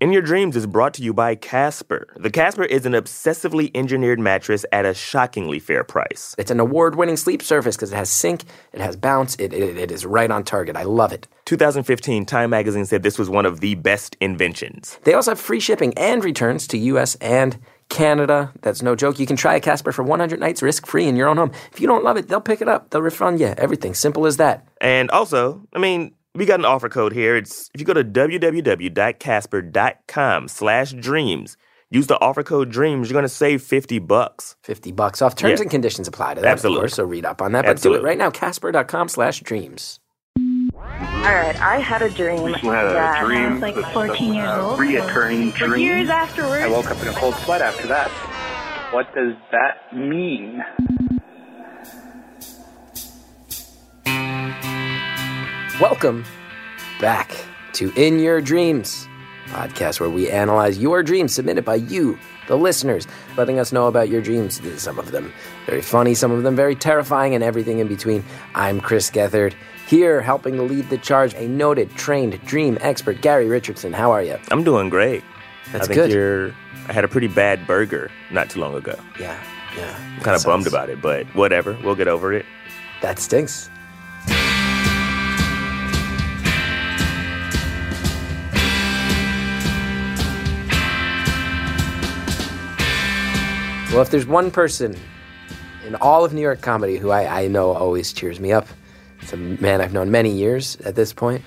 In Your Dreams is brought to you by Casper. The Casper is an obsessively engineered mattress at a shockingly fair price. It's an award winning sleep surface because it has sink, it has bounce, it, it, it is right on target. I love it. 2015, Time magazine said this was one of the best inventions. They also have free shipping and returns to US and Canada. That's no joke. You can try a Casper for 100 nights risk free in your own home. If you don't love it, they'll pick it up. They'll refund you. Everything. Simple as that. And also, I mean, we got an offer code here. It's if you go to www.casper.com slash dreams, use the offer code dreams, you're going to save 50 bucks. 50 bucks off. Terms Yeah. and conditions apply to that, Absolutely. of course, so read up on that. But do it right now, casper.com slash dreams. All right, I had a dream. Just had a that dream. like 14 years old. reoccurring For dream. years afterwards. I woke up in a cold sweat after that. What does that mean? Welcome back to In Your Dreams, podcast where we analyze your dreams submitted by you, the listeners, letting us know about your dreams. Some of them very funny, some of them very terrifying, and everything in between. I'm Chris Gethard, here helping to lead the charge, a noted, trained dream expert, Gary Richardson. How are you? I'm doing great. That's I think good. you're. I had a pretty bad burger not too long ago. Yeah, yeah. I'm kind of bummed about it, but whatever. We'll get over it. That stinks. Well, if there's one person in all of New York comedy who I, I know always cheers me up, it's a man I've known many years at this point.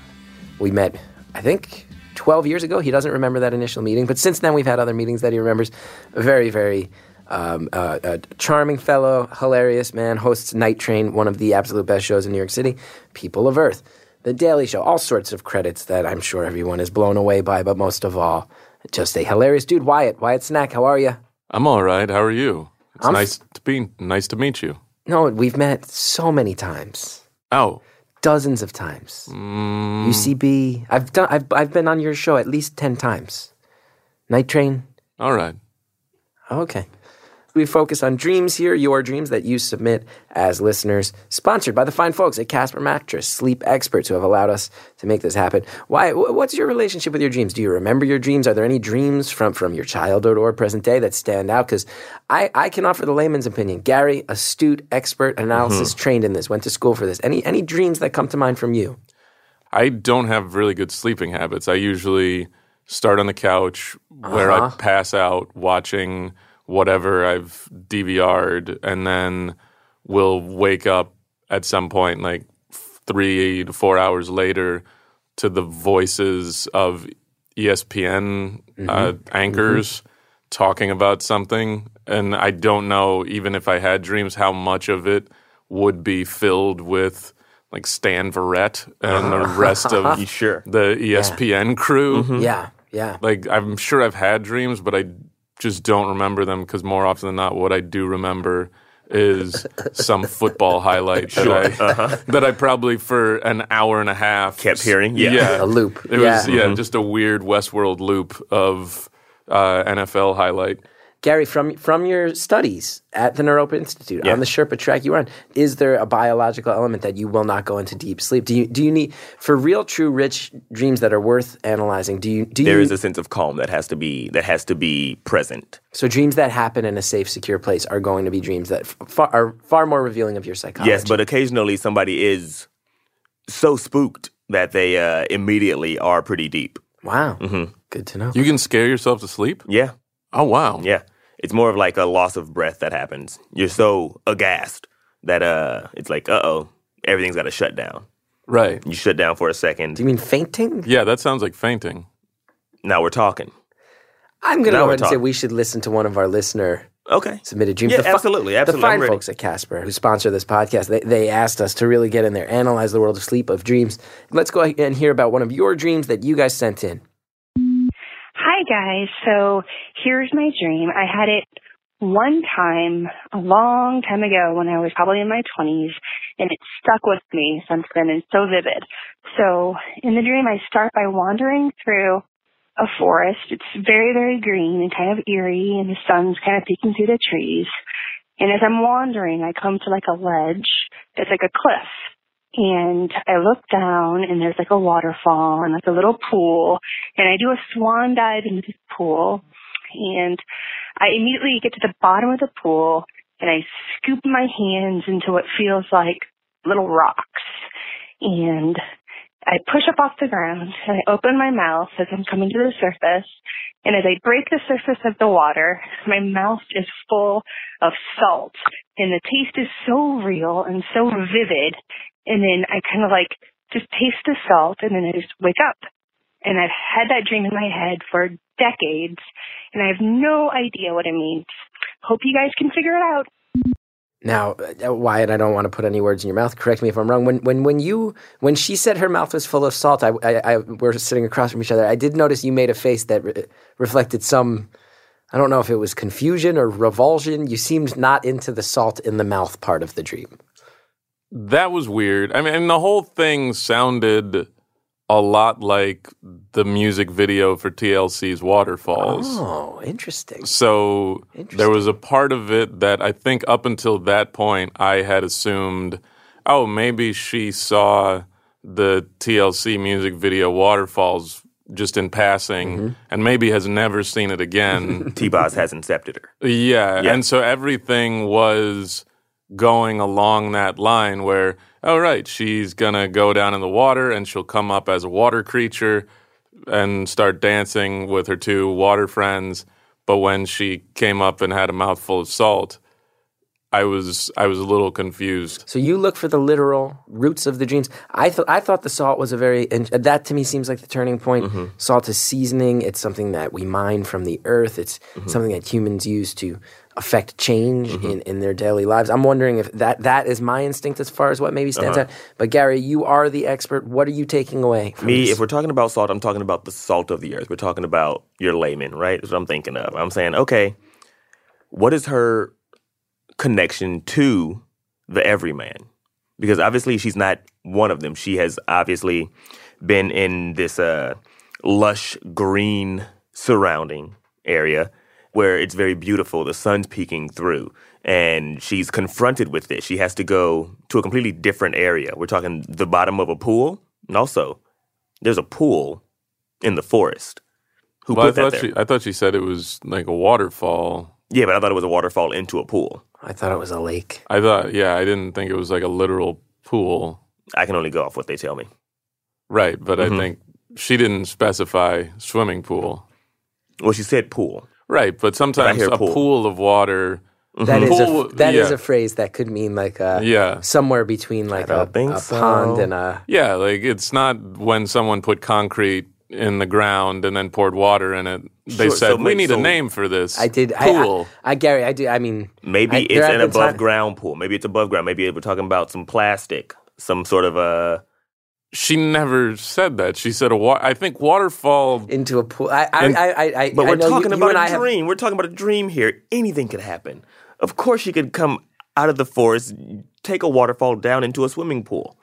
We met, I think, 12 years ago. He doesn't remember that initial meeting, but since then we've had other meetings that he remembers. A very, very um, uh, a charming fellow, hilarious man, hosts Night Train, one of the absolute best shows in New York City, People of Earth, The Daily Show, all sorts of credits that I'm sure everyone is blown away by, but most of all, just a hilarious dude. Wyatt, Wyatt Cenac, how are you? I'm all right. How are you? It's I'm nice to be nice to meet you. No, we've met so many times. Oh, dozens of times. Mm. UCB. I've done. I've I've been on your show at least ten times. Night Train. all right. Okay. We focus on dreams here, your dreams that you submit as listeners. Sponsored by the fine folks at Casper Mattress, sleep experts who have allowed us to make this happen. Why? What's your relationship with your dreams? Do you remember your dreams? Are there any dreams from from your childhood or present day that stand out? Because I I can offer the layman's opinion. Gary, astute, expert, analysis trained in this, went to school for this. Any any dreams that come to mind from you? I don't have really good sleeping habits. I usually start on the couch where I Uh-huh. pass out watching whatever I've DVR'd and then will wake up at some point like three to four hours later to the voices of ESPN uh, mm-hmm. Mm-hmm. anchors talking about something. And I don't know, even if I had dreams, how much of it would be filled with like Stan Verrett and the rest of sure? the ESPN crew. Mm-hmm. Yeah, yeah. Like I'm sure I've had dreams, but I just don't remember them because more often than not, what I do remember is some football highlight that I that I probably for an hour and a half Kept hearing? Yeah. yeah, A loop. It yeah. was yeah, just a weird Westworld loop of uh, NFL highlight. Gary, from from your studies at the Naropa Institute Yeah. on the Sherpa track you were on, is there a biological element that you will not go into deep sleep? Do you do you need for real, true, rich dreams that are worth analyzing? Do you do There you is a sense of calm that has to be that has to be present. so dreams that happen in a safe, secure place are going to be dreams that far, are far more revealing of your psychology. Yes, but occasionally somebody is so spooked that they uh, immediately are pretty deep. wow, Mm-hmm. good to know. You can scare yourself to sleep. Yeah, Oh wow, yeah. It's more of like a loss of breath that happens. You're so aghast that uh, it's like, uh oh, everything's got to shut down. right. You shut down for a second. do you mean fainting? Yeah, that sounds like fainting. Now we're talking. I'm going to Now go ahead and say we should listen to one of our listener Okay. submitted dreams. Yeah, The fi- absolutely, absolutely. The fine folks at Casper who sponsor this podcast, they, they asked us to really get in there, analyze the world of sleep, of dreams. Let's go ahead and hear about one of your dreams that you guys sent in. Guys. So here's my dream. I had it one time a long time ago when I was probably in my 20s and it stuck with me since then and so vivid. So in the dream I start by wandering through a forest. It's very, very green and kind of eerie and the sun's kind of peeking through the trees. And as I'm wandering, I come to like a ledge It's like a cliff. And I look down and there's like a waterfall and like a little pool and I do a swan dive into this pool and I immediately get to the bottom of the pool and I scoop my hands into what feels like little rocks and I push up off the ground and I open my mouth as I'm coming to the surface. And as I break the surface of the water, my mouth is full of salt and the taste is so real and so vivid. And then I kind of like just taste the salt and then I just wake up. And I've had that dream in my head for decades and I have no idea what it means. Hope you guys can figure it out. Now, uh, Wyatt, I don't want to put any words in your mouth. Correct me if I'm wrong. When when when you when she said her mouth was full of salt, I, I, I we're sitting across from each other. I did notice you made a face that re- reflected some. I don't know if it was confusion or revulsion. You seemed not into the salt in the mouth part of the dream. That was weird. I mean, and the whole thing sounded a lot like the music video for TLC's Waterfalls. Oh, interesting. So there was a part of it that I think up until that point I had assumed, oh, maybe she saw the TLC music video Waterfalls just in passing Mm-hmm. and maybe has never seen it again. T-Boz has incepted her. yeah. Yeah. And so everything was going along that line where, oh, right, she's going to go down in the water and she'll come up as a water creature and start dancing with her two water friends. But when she came up and had a mouthful of salt, I was I was a little confused. So you look for the literal roots of the dreams. I thought I thought the salt was a very and that to me seems like the turning point. Mm-hmm. Salt is seasoning. It's something that we mine from the earth. It's Mm-hmm. something that humans use to affect change Mm-hmm. in, in their daily lives. I'm wondering if that that is my instinct as far as what maybe stands Uh-huh. out. But Gary, you are the expert. What are you taking away? From Me, this? if we're talking about salt, I'm talking about the salt of the earth. We're talking about your layman, right? That's what I'm thinking of. I'm saying, okay, what is her connection to the everyman? Because obviously she's not one of them. She has obviously been in this uh, lush green surrounding area where it's very beautiful. The sun's peeking through, and she's confronted with this. She has to go to a completely different area. We're talking the bottom of a pool, and also there's a pool in the forest. Who Well, I put that thought there? she I thought she said it was like a waterfall. yeah, but I thought it was a waterfall into a pool. I thought it was a lake. I thought yeah, I didn't think it was like a literal pool. I can only go off what they tell me. Right, but Mm-hmm. I think she didn't specify swimming pool. Well, she said pool. Right, but sometimes hear a pool. pool. of water. That mm-hmm. is Pool- a that is yeah. a phrase that could mean like a, Yeah. somewhere between like a, don't a so. pond and a Yeah, like it's not when someone put concrete in the ground and then poured water in it. They Sure, said so we wait, need a name for this. I did. pool. I, I, I, Gary, I do. I mean, Maybe I- it's an above time- ground pool. Maybe it's above ground. Maybe we're talking about some plastic, some sort of a. she never said that. She said a wa- I think waterfall. into a pool. I, I, And- I, I, I But I we're know you- talking you about and I a have- dream. We're talking about a dream here. Anything could happen. Of course, she could come out of the forest, take a waterfall down into a swimming pool.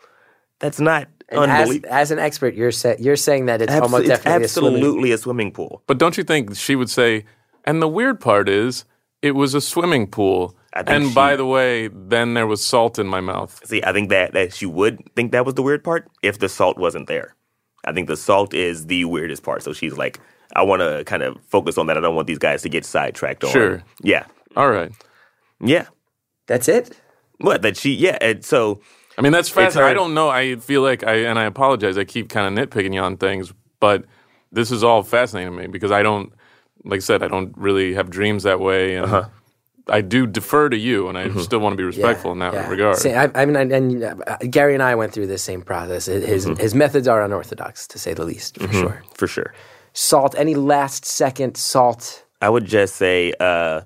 That's not and as, unbelievable. as an expert, you're sa- you're saying that it's almost it's definitely a swimming. absolutely a swimming pool. But don't you think she would say? And the weird part is, it was a swimming pool. I think And she- by the way, then there was salt in my mouth. See, I think that that she would think that was the weird part if the salt wasn't there. I think the salt is the weirdest part. So she's like, I want to kind of focus on that. I don't want these guys to get sidetracked on. Sure. Yeah. All right. Yeah. That's it. What that she? Yeah. And so I mean, that's fascinating. I don't know. I feel like I, and I apologize. I keep kind of nitpicking you on things, but this is all fascinating to me because I don't, like I said, I don't really have dreams that way. And Uh-huh. I do defer to you, and I Mm-hmm. still want to be respectful in that Yeah. regard. Say, I, I mean, and, and uh, Gary and I went through this same process. His Mm-hmm. his methods are unorthodox, to say the least, for sure. for sure, Salt. Any last second salt? I would just say uh,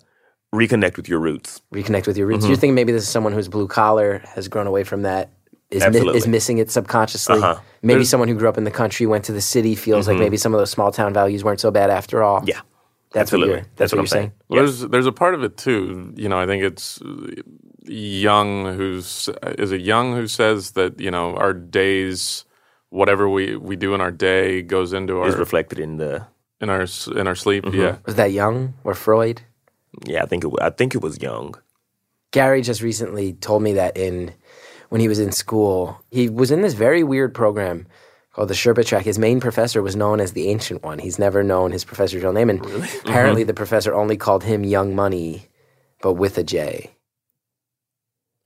reconnect with your roots. Reconnect with your Mm-hmm. roots. You're thinking maybe this is someone who's blue collar, has grown away from that, is mi- is missing it subconsciously. Uh-huh. Maybe someone who grew up in the country went to the city, feels like maybe some of those small town values weren't so bad after all. Mm-hmm. Yeah. That's absolutely. what you're. That's, what, I'm you're saying. Well, There's there's a part of it too. You know, I think it's Jung who's is it Jung who says that you know our days, whatever we we do in our day goes into our Is reflected in the. in our in our sleep. Mm-hmm. Yeah. Was that Jung or Freud? Yeah, I think it. I think it was Jung. Gary just recently told me that in when he was in school. He was in this very weird program called the Sherpa Track. His main professor was known as the Ancient One. He's never known his professor's real name, and apparently Mm-hmm. the professor only called him Young Money, but with a J.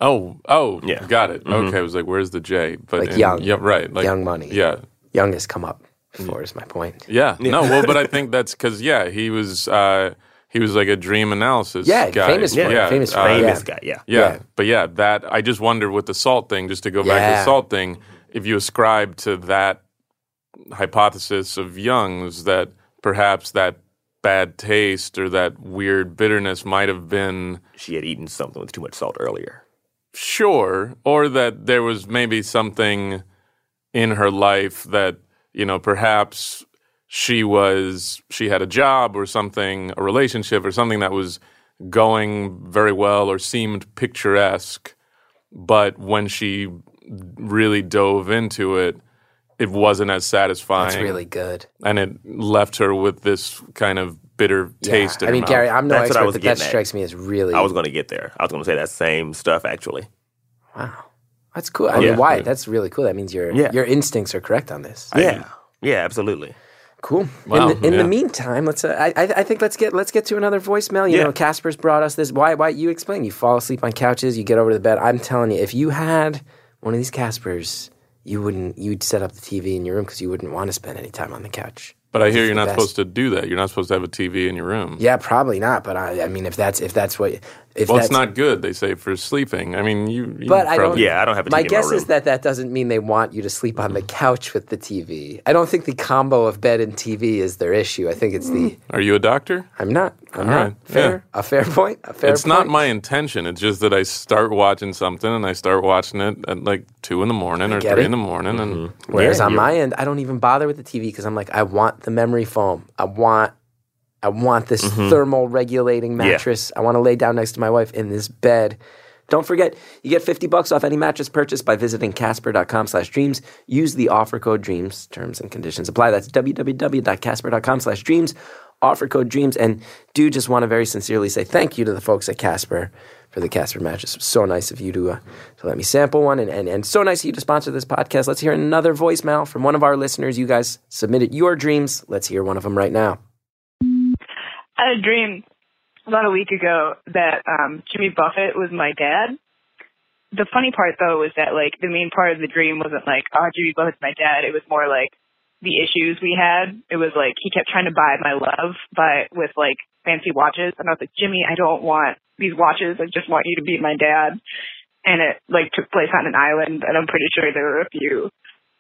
Oh, oh, Yeah. got it. Mhm. Okay, I was like, "Where's the J?" But Like in- young. yeah, right, like Young Money. yeah, Jung has come up before, is my point. yeah. No, well, but I think that's because yeah, he was uh, he was like a dream analysis. Yeah, guy. famous for it, yeah, famous uh, Famous yeah. guy, yeah. Yeah, Yeah. but yeah, that I just wonder with the salt thing. Just to go back to the salt thing, if you ascribe to that hypothesis of Jung's that perhaps that bad taste or that weird bitterness might have been She had eaten something with too much salt earlier. sure, or that there was maybe something in her life that you know perhaps she was she had a job or something, a relationship or something that was going very well or seemed picturesque, but when she really dove into it, it wasn't as satisfying. That's really good. and it left her with this kind of bitter taste. Yeah. in I her mean, mouth. Gary, I'm no That's what I expert, was but that at. strikes me as really. I was going to get there. I was going to say that same stuff, actually. wow, that's cool. I Oh, mean, yeah. why? That's really cool. That means your Yeah. your instincts are correct on this. Yeah. Yeah, absolutely. Cool. Wow, in the, in yeah. the meantime, let's. Uh, I, I I think let's get let's get to another voicemail. You Yeah. know, Casper's brought us this. Why? Why? You explain. You fall asleep on couches. You get over to the bed. I'm telling you, if you had one of these Caspers, you wouldn't. You'd set up the TV in your room because you wouldn't want to spend any time on the couch. but I hear you're not best. supposed to do that. You're not supposed to have a TV in your room. Yeah, probably not. But I, I mean, if that's if that's what if Well, it's not good. They say for sleeping. I mean, you. you But I don't- Yeah, I don't have a TV My in guess my room. is that that doesn't mean they want you to sleep on the couch with the TV. I don't think the combo of bed and TV is their issue. I think it's the hmm. Are you a doctor? I'm not. I'm All not right, fair. A fair point. A fair it's not my intention. It's just that I start watching something and I start watching it at like two in the morning or three it. in the morning, and Whereas Yeah, on my end, I don't even bother with the TV because I'm like, I want the memory foam. I want, I want this thermal regulating mattress. I want to lay down next to my wife in this bed. Don't forget, you get 50 bucks off any mattress purchase by visiting casper.com slash dreams. Use the offer code dreams. Terms and conditions apply. That's www.casper.com slash dreams. Offer code dreams. And do just want to very sincerely say thank you to the folks at Casper for the Casper mattress. So nice of you to, uh, to let me sample one and, and, and so nice of you to sponsor this podcast. Let's hear another voicemail from one of our listeners. You guys submitted your dreams. Let's hear one of them right now. I had a dream about a week ago that um Jimmy Buffett was my dad. The funny part though was that like the main part of the dream wasn't like, oh Jimmy Buffett's my dad. It was more like the issues we had. It was like he kept trying to buy my love by with like fancy watches and I was like, Jimmy, I don't want these watches. I just want you to be my dad. And it like took place on an island and I'm pretty sure there were a few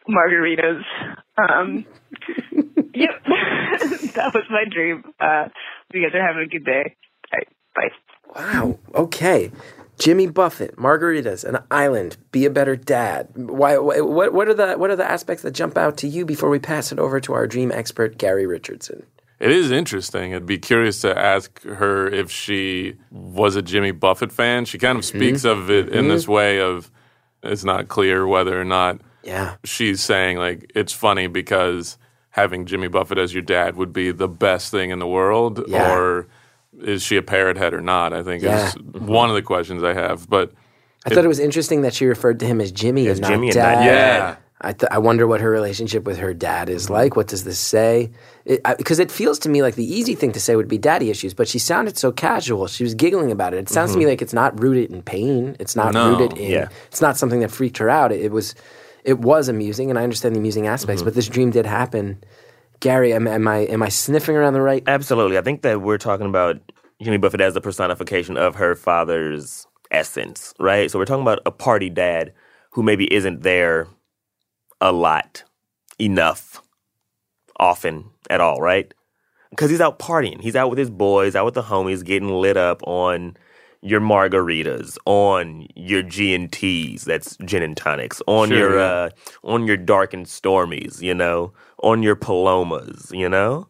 margaritas. Um Yep. that was my dream. Uh you guys are having a good day. All right, bye. Wow. Okay. Jimmy Buffett, margaritas, an island, be a better dad. Why? What? What are the What are the aspects that jump out to you before we pass it over to our dream expert, Gary Richardson? it is interesting. I'd be curious to ask her if she was a Jimmy Buffett fan. She kind of mm-hmm. speaks of it in this mm-hmm. way of it's not clear whether or not Yeah. she's saying like it's funny because having Jimmy Buffett as your dad would be the best thing in the world, Yeah. or is she a parrot head or not? I think Yeah. is one of the questions I have. But I thought it was interesting that she referred to him as Jimmy As and not Jimmy and dad. not yeah, I, th- I wonder what her relationship with her dad is mm-hmm. like. What does this say? Because it, feels to me like the easy thing to say would be daddy issues, but she sounded so casual. She was giggling about it. It sounds to me mm-hmm. like it's not rooted in pain. It's not No. rooted in. Yeah. It's not something that freaked her out. It, it was. It was amusing, and I understand the amusing aspects. Mm-hmm. But this dream did happen. Gary, am, am I am I sniffing around the right? Absolutely. I think that we're talking about Jimmy Buffett as the personification of her father's essence, right? So we're talking about a party dad who maybe isn't there a lot, enough, often at all, right? Because he's out partying. He's out with his boys, out with the homies, getting lit up on your margaritas, on your G and T's, that's gin and tonics, on Sure, your yeah. uh, on your dark and stormies, you know, on your palomas, you know.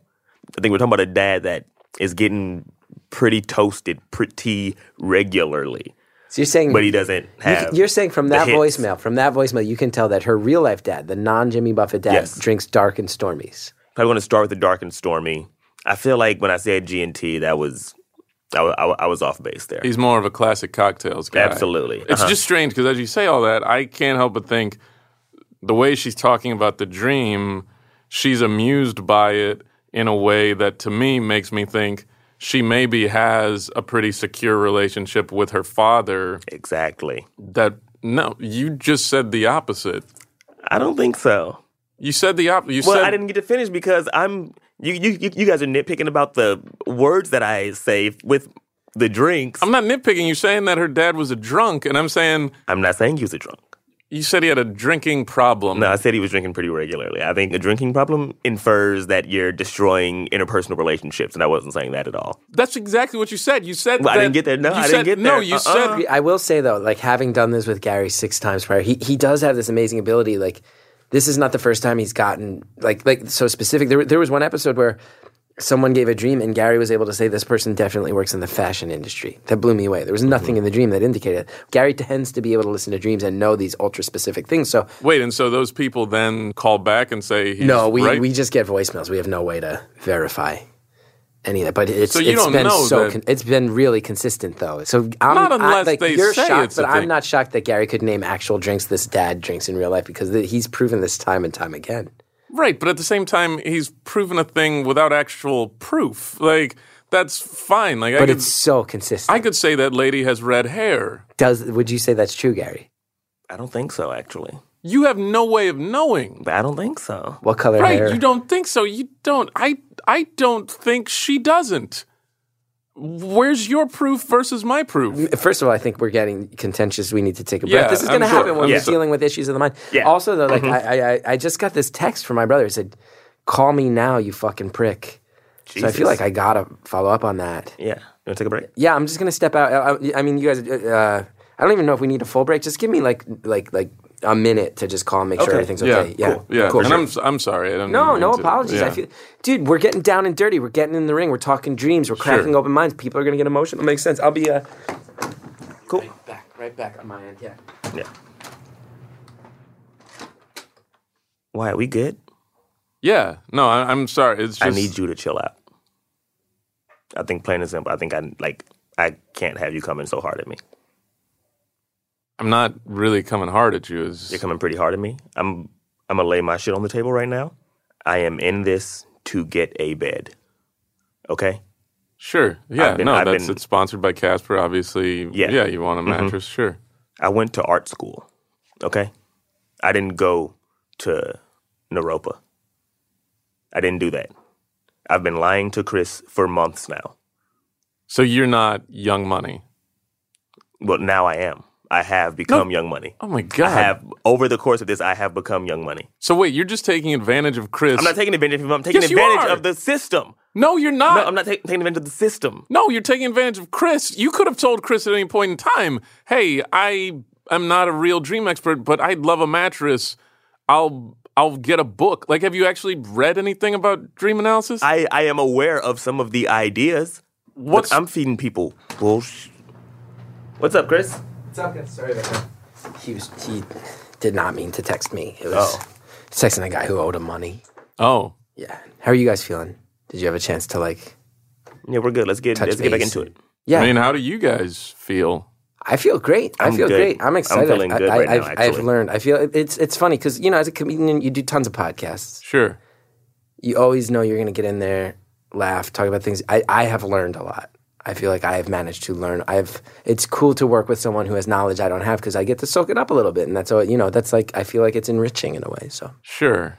I think we're talking about a dad that is getting pretty toasted pretty regularly, So you're saying, but he doesn't you have. can- you're saying from that voicemail, from that voicemail, you can tell that her real life dad, the non Jimmy Buffett dad, Yes. drinks dark and stormies. Probably going to start with the dark and stormy. I feel like when I said G and T, that was I, I, I was off base there. He's more of a classic cocktails guy. Absolutely. It's Uh-huh. just strange because as you say all that, I can't help but think the way she's talking about the dream, she's amused by it in a way that to me makes me think she maybe has a pretty secure relationship with her father. exactly. That no, you just said the opposite. I don't think so. You said the opposite. Well, said I didn't get to finish because I'm you, you you you guys are nitpicking about the words that I say with the drinks. I'm not nitpicking. You're saying that her dad was a drunk, and I'm saying I'm not saying he was a drunk. you said he had a drinking problem. No, I said he was drinking pretty regularly. I think a drinking problem infers that you're destroying interpersonal relationships, and I wasn't saying that at all. That's exactly what you said. You said Well, I didn't get there. No, I said- didn't get that. No, you Uh-uh. said I will say though, like having done this with Gary six times prior, he he does have this amazing ability. Like this is not the first time he's gotten like like so specific. There there was one episode where someone gave a dream and Gary was able to say this person definitely works in the fashion industry. That blew me away. There was nothing Mm-hmm. in the dream that indicated. it. Gary tends to be able to listen to dreams and know these ultra specific things. So Wait, and so those people then call back and say he's no, we right? we just get voicemails. We have no way to verify. Any of that, but it's So you it's don't been know so con- it's been really consistent though. So I'm Not I- unless like they you're say shocked, it's a but I'm thing. not shocked that Gary could name actual drinks this dad drinks in real life because th- he's proven this time and time again. right, but at the same time, he's proven a thing without actual proof. Like that's fine. Like I But could, it's so consistent. I could say that lady has red hair. Does would you say that's true, Gary? I don't think so, actually. You have no way of knowing. But I don't think so. What color Right, hair? you don't think so. You don't. I I don't think she doesn't. Where's your proof versus my proof? First of all, I think we're getting contentious. We need to take a breath. Yeah, this is going to sure. happen when Yeah. we're dealing with issues of the mind. Yeah. Mm-hmm. Also, though, like I, I, I just got this text from my brother. He said, "Call me now, you fucking prick." So I feel like I gotta follow up on that. Yeah. You want to take a break? Yeah, I'm just gonna step out. I, I mean, you guys. Uh, I don't even know if we need a full break. Just give me like like like a minute to just call and make sure Okay. everything's okay. Yeah, cool. Yeah, cool. and I'm I'm sorry. I don't no, mean no to- apologies. I yeah. feel, dude, we're getting down and dirty. We're getting in the ring. We're talking dreams. We're cracking open minds. People are gonna get emotional. It makes sense. I'll be uh, Cool. right back, right back on my end. Yeah. Yeah. Why? Are we good? Yeah, no, I, I'm sorry. It's just I need you to chill out. I think plain and simple. I think I like. I can't have you coming so hard at me. I'm not really coming hard at you. It's, You're coming pretty hard at me. I'm. I'm gonna lay my shit on the table right now. I am in this to get a bed. Okay. Sure. Yeah. Been- no, I've that's been- it's sponsored by Casper. Obviously. Yeah. Yeah. You want a Mhm. mattress? Sure. I went to art school. Okay. I didn't go to Naropa. I didn't do that. I've been lying to Chris for months now. So you're not Young Money. But now I am. I have become Young Money. Oh my god. I have over the course of this. I have become Young Money. So wait, you're just taking advantage of Chris. I'm not taking advantage of him. I'm taking Yes, advantage of the system. no, you're not. No, I'm not ta- taking advantage of the system. No, you're taking advantage of Chris. You could have told Chris at any point in time, "Hey, I am not a real dream expert, but I'd love a mattress. I'll I'll get a book." Like, have you actually read anything about dream analysis? I, I am aware of some of the ideas. What I'm feeding people bullshit. What's up, Chris? It's okay. Sorry about that. He was he did not mean to text me. It was Oh. he's texting a guy who owed him money. oh Yeah. How are you guys feeling? Did you have a chance to like? Yeah, we're good. Let's get let's get back into it. Yeah. I mean, how do you guys feel? I feel great. I I'm feel good. great. I'm excited. I'm excited. feeling good I, right now, I've, I've learned. I feel it's it's funny because you know as a comedian you do tons of podcasts. Sure. You always know you're going to get in there, laugh, talk about things. I, I have learned a lot. I feel like I have managed to learn. I've. It's cool to work with someone who has knowledge I don't have because I get to soak it up a little bit, and that's all. You know, that's like I feel like it's enriching in a way. So Sure.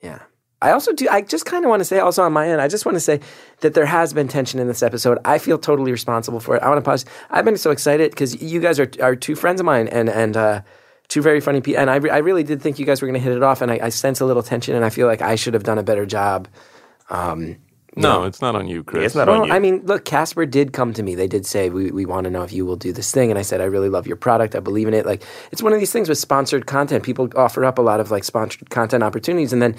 yeah. I also do. I just kind of want to say, also on my end, I just want to say that there has been tension in this episode. I feel totally responsible for it. I want to pause. I've been so excited because you guys are are two friends of mine and and uh, two very funny people. And I, re- I really did think you guys were going to hit it off. And I, I sense a little tension. And I feel like I should have done a better job. No, it's not on you, Chris. It's not Well, on you. I mean, look, Casper did come to me. They did say, we, we want to know if you will do this thing. And I said, I really love your product. I believe in it. Like, it's one of these things with sponsored content. People offer up a lot of like sponsored content opportunities. And then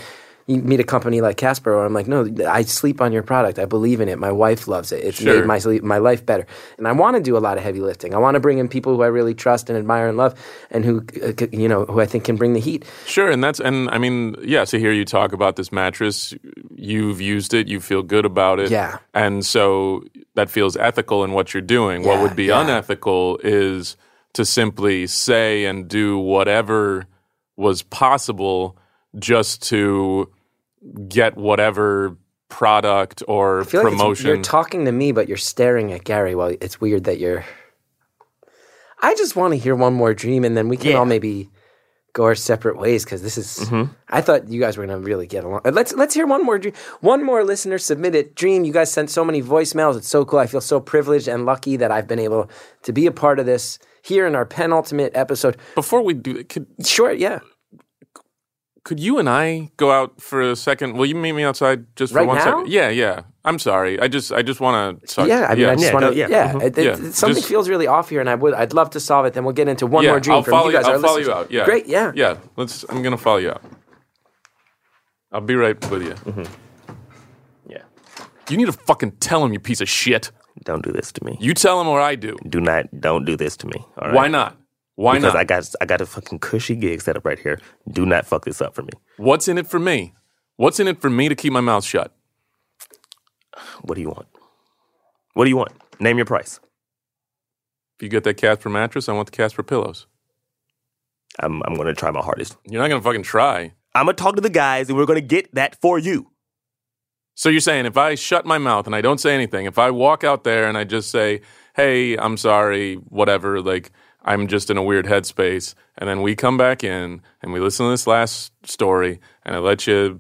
you meet a company like Casper, or I'm like, no, I sleep on your product. I believe in it. My wife loves it. It's Sure. made my sleep, my life better. And I want to do a lot of heavy lifting. I want to bring in people who I really trust and admire and love, and who, uh, you know, who I think can bring the heat. Sure, and that's and I mean, yeah. To hear you talk about this mattress, you've used it, you feel good about it, Yeah. And so that feels ethical in what you're doing. what would be yeah. unethical is to simply say and do whatever was possible just to get whatever product or feel like promotion. you're talking to me, but you're staring at Gary. Well, it's weird that you're. I just want to hear one more dream, and then we can Yeah. all maybe go our separate ways because this is. Mm-hmm. I thought you guys were gonna really get along. Let's let's hear one more dream. One more listener submitted dream. You guys sent so many voicemails. It's so cool. I feel so privileged and lucky that I've been able to be a part of this here in our penultimate episode. Before we do it, could Sure, yeah. Could you and I go out for a second? Will you meet me outside just for Right one now? second? Yeah, yeah. I'm sorry. I just I just want to. Yeah, I mean, I just Yeah, want to. yeah, Yeah, mhm. it- it- Yeah, something just- feels really off here, and I would, I'd love to solve it. Then we'll get into one yeah, more dream I'll from follow you guys. I'll our follow listeners. you out. Yeah, great. Yeah, yeah. Let's. I'm gonna follow you out. I'll be right with you. Mm-hmm. Yeah. You need to fucking tell him, you piece of shit. Don't do this to me. You tell him or I do. Do not. Don't do this to me. All right. Why not? Why Because not? I got I got a fucking cushy gig set up right here. Do not fuck this up for me. What's in it for me? What's in it for me to keep my mouth shut? What do you want? What do you want? Name your price. If you get that Casper mattress, I want the Casper pillows. I'm I'm gonna try my hardest. You're not gonna fucking try. I'm gonna talk to the guys and we're gonna get that for you. So you're saying if I shut my mouth and I don't say anything, if I walk out there and I just say, "Hey, I'm sorry, whatever," like I'm just in a weird headspace, and then we come back in and we listen to this last story, and I let you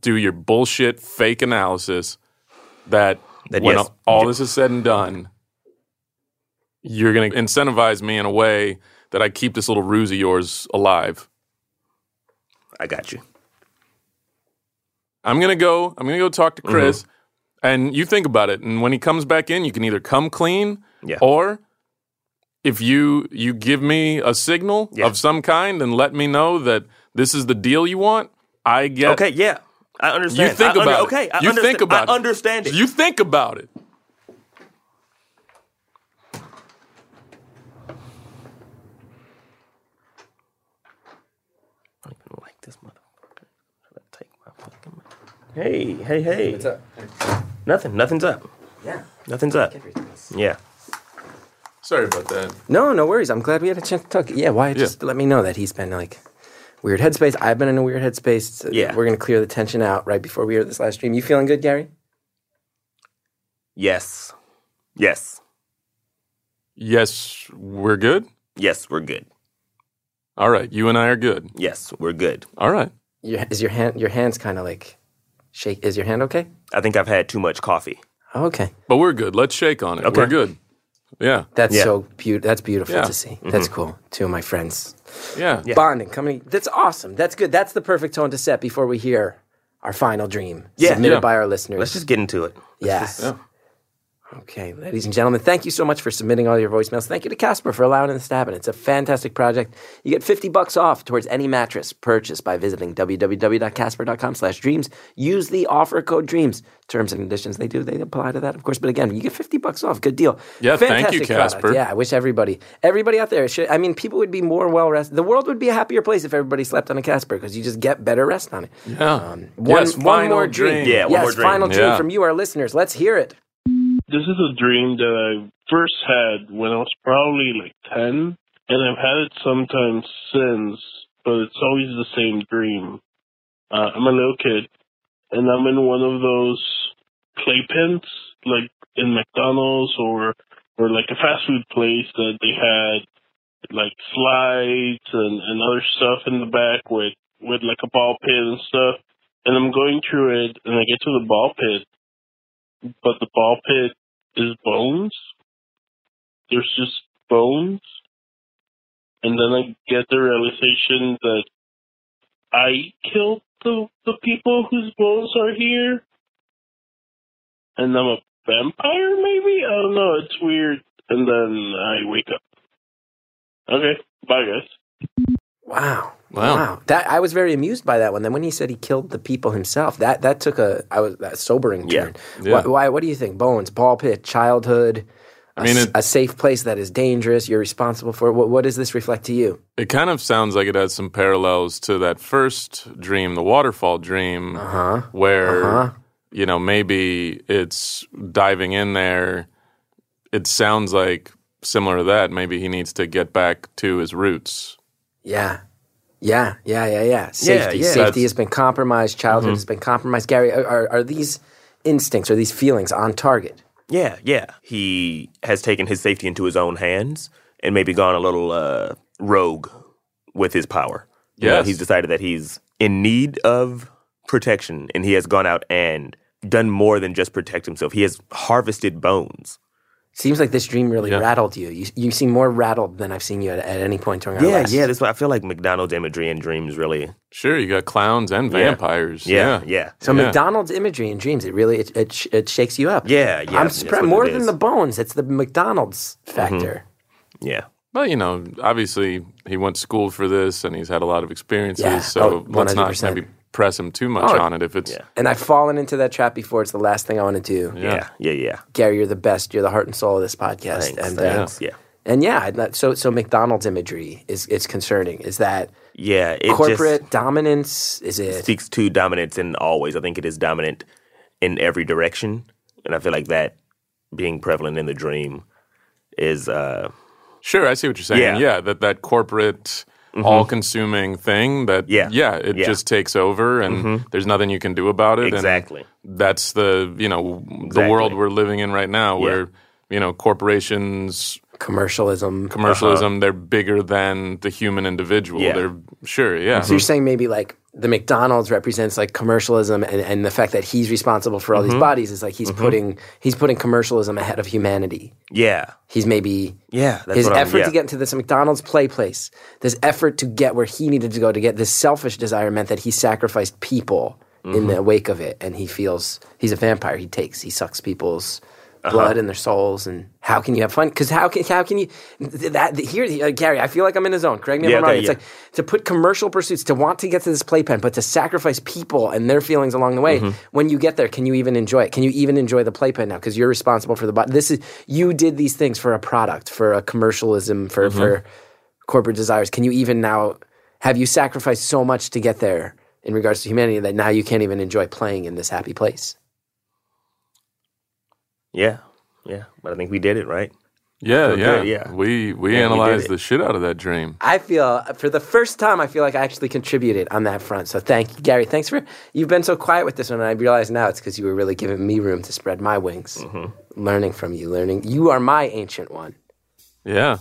do your bullshit fake analysis that, That when yes, all this is said and done, you're going to incentivize me in a way that I keep this little ruse of yours alive. I got you. I'm gonna go. I'm gonna go talk to Chris, Mm-hmm. and you think about it. And when he comes back in, you can either come clean, Yeah. or if you you give me a signal Yeah. of some kind and let me know that this is the deal you want, I get. Okay, yeah. I understand. You think I under- about it. Okay, I you understand. think about I it. understand it. You think about it. I don't even like this motherfucker. Take my fucking. Hey, hey, hey. What's up? Nothing. Nothing's up. Yeah. Nothing's up. Yeah. Sorry about that. No, no worries. I'm glad we had a chance to talk. Yeah, why just let me know that he's been like weird headspace. I've been in a weird headspace. So Yeah. we're gonna clear the tension out right before we hear this last stream. You feeling good, Gary? Yes. Yes. Yes, we're good. Yes, we're good. All right, you and I are good. Yes, we're good. All right. Your, is your hand your hands kind of like shake? Is your hand okay? I think I've had too much coffee. Okay, But we're good. Let's shake on it. Okay. We're good. Yeah. that's Yeah. so beautiful. That's beautiful Yeah. to see. Mm-hmm. That's cool. Two of my friends Yeah. bonding, coming. That's awesome. That's good. That's the perfect tone to set before we hear our final dream Yeah. submitted Yeah. by our listeners. Let's just get into it. yeah. Yeah. Okay, ladies and gentlemen, thank you so much for submitting all your voicemails. Thank you to Casper for allowing us to happen. It's a fantastic project. You get 50 bucks off towards any mattress purchased by visiting www.casper.com slash dreams. Use the offer code DREAMS. Terms and conditions, they do, they apply to that, of course. But again, you get 50 bucks off. Good deal. Yeah, thank you, Fantastic product. Casper. Yeah, I wish everybody, everybody out there should, I mean, people would be more well rested. The world would be a happier place if everybody slept on a Casper because you just get better rest on it. Yeah. One, yes, one more dream. dream. Yeah, one yes, more dream. final dream Yeah. from you, our listeners. Let's hear it. This is a dream that I first had when I was probably like 10, and I've had it sometimes since, but it's always the same dream. Uh, I'm a little kid, and I'm in one of those playpens, like in McDonald's or, or like a fast food place that they had like slides and, and other stuff in the back with, with like a ball pit and stuff. And I'm going through it, and I get to the ball pit, but the ball pit is bones. There's just bones. And then I get the realization that I killed the the people whose bones are here. And I'm a vampire, maybe? I don't know. It's weird. And then I wake up. Okay. Bye, guys. Wow. Wow. That I was very amused by that one. Then when he said he killed the people himself, that that took a I was a sobering turn. Yeah. Why, why? What do you think? Bones, ball pit, childhood. I mean, it- a safe place that is dangerous. You're responsible for. What, what does this reflect to you? It kind of sounds like it has some parallels to that first dream, the waterfall dream, Uh huh. where Uh-huh. you know, maybe it's diving in there. It sounds like similar to that. Maybe he needs to get back to his roots. Yeah. Yeah, yeah, yeah, yeah. Safety, yeah. safety That's- has been compromised. Childhood has been compromised. Gary, are, are, are these instincts or these feelings on target? Yeah, yeah. He has taken his safety into his own hands and maybe gone a little uh, rogue with his power. You know, he's decided that he's in need of protection and he has gone out and done more than just protect himself. He has harvested bones. Seems like this dream really Yeah. rattled you. You you seem more rattled than I've seen you at, at any point during our Yeah, last. yeah. That's why I feel like McDonald's imagery and dreams really. Sure, you got clowns and vampires. Yeah, Yeah. yeah. So Yeah. McDonald's imagery and dreams, it really it it, sh- it shakes you up. Yeah, yeah, I'm surprised more than the bones. It's the McDonald's Mm-hmm. factor. Yeah. Well, you know, obviously he went to school for this and he's had a lot of experiences. Yeah. So Oh, let's not 100%. maybe press him too much Oh, on it if it's yeah. And I've fallen into that trap before. It's the last thing I want to do. Yeah, yeah, yeah. Gary, you're the best. You're the heart and soul of this podcast. Thanks, and uh, thanks. Yeah. and yeah, I'd not- so so McDonald's imagery is it's concerning. Is that Yeah, it corporate dominance? Is just it speaks to dominance in always. I think it is dominant in every direction. And I feel like that being prevalent in the dream is uh Sure, I see what you're saying. Yeah. Yeah, that that corporate Mm-hmm. all-consuming thing that Yeah. yeah, it Yeah. just takes over and mm-hmm. there's nothing you can do about it. and exactly. that's the, you know, the world we're living in right now Yeah. where, you know, corporations, commercialism? commercialism, they're bigger than the human individual. Yeah. They're sure, yeah. So you're saying maybe like the McDonald's represents like commercialism and, and the fact that he's responsible for all Mm-hmm. these bodies is like he's putting he's putting commercialism ahead of humanity. Yeah. He's maybe Yeah. That's his effort yeah. to get into this McDonald's play place, this effort to get where he needed to go to get this selfish desire meant that he sacrificed people in Mm-hmm. the wake of it, and he feels he's a vampire. He takes, he sucks people's Uh-huh. blood and their souls. And how can you have fun? Because how can how can you th- that here, uh, Gary? I feel like I'm in a zone. Correct me if Yeah, I'm wrong. okay, It's yeah. like to put commercial pursuits to want to get to this playpen, but to sacrifice people and their feelings along the way. Mm-hmm. When you get there, can you even enjoy it? Can you even enjoy the playpen now? Because you're responsible for the body. This is you did these things for a product, for a commercialism, for Mm-hmm. for corporate desires. Can you even now have you sacrificed so much to get there in regards to humanity that now you can't even enjoy playing in this happy place? Yeah. Yeah. But I think we did it, right? yeah, feel yeah, good, yeah. We we Yeah, analyzed it. the shit out of that dream. I feel for the first time, I feel like I actually contributed on that front. So thank you, Gary. Thanks for you've been so quiet with this one. And I realize now it's because you were really giving me room to spread my wings, mm-hmm. learning from you, learning. You are my ancient one. Yeah.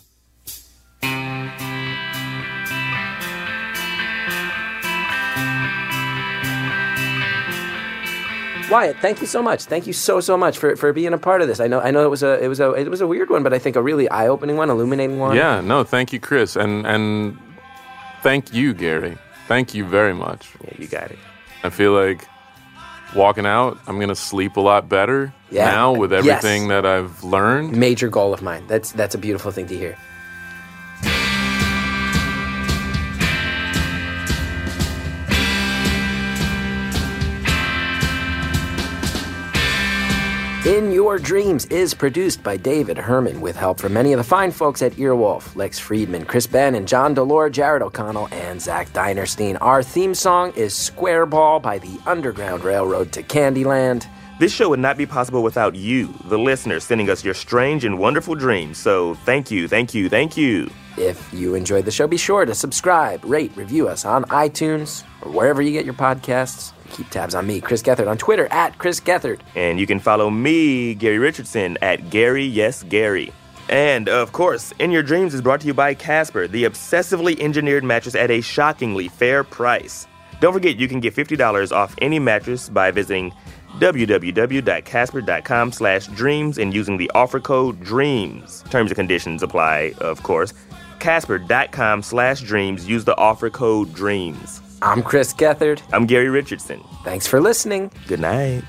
Wyatt, thank you so much. Thank you so so much for, for being a part of this. I know I know it was a it was a it was a weird one, but I think a really eye opening one, illuminating one. Yeah, no, thank you, Chris. And and thank you, Gary. Thank you very much. Yeah, you got it. I feel like walking out, I'm gonna sleep a lot better Yeah. now with Yes. everything that I've learned. Major goal of mine. That's that's a beautiful thing to hear. In Your Dreams is produced by David Herman with help from many of the fine folks at Earwolf, Lex Friedman, Chris Ben, and John Delore, Jared O'Connell, and Zach Dinerstein. Our theme song is Square Ball by the Underground Railroad to Candyland. This show would not be possible without you, the listeners, sending us your strange and wonderful dreams. So thank you, thank you, thank you. If you enjoyed the show, be sure to subscribe, rate, review us on iTunes or wherever you get your podcasts. Keep tabs on me, Chris Gethard, on Twitter at Chris Gethard. And you can follow me, Gary Richardson, at Gary Yes Gary. And of course, In Your Dreams is brought to you by Casper, the obsessively engineered mattress at a shockingly fair price. Don't forget you can get $50 off any mattress by visiting www.casper.com slash dreams and using the offer code DREAMS. Terms and conditions apply, of course. Casper.com slash dreams. Use the offer code DREAMS. I'm Chris Gethard. I'm Gary Richardson. Thanks for listening. Good night.